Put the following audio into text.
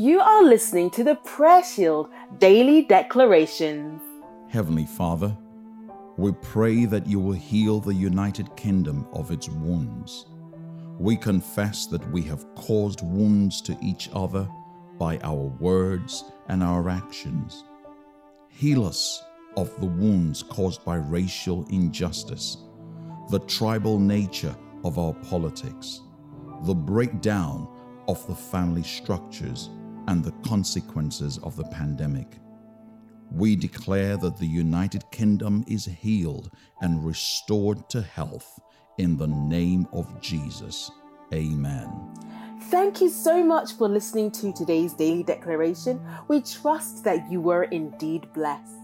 You are listening to the Prayer Shield Daily Declarations. Heavenly Father, we pray that you will heal the United Kingdom of its wounds. We confess that we have caused wounds to each other by our words and our actions. Heal us of the wounds caused by racial injustice, the tribal nature of our politics, the breakdown of the family structures and the consequences of the pandemic. We declare that the United Kingdom is healed and restored to health in the name of Jesus. Amen. Thank you so much for listening to today's daily declaration. We trust that you were indeed blessed.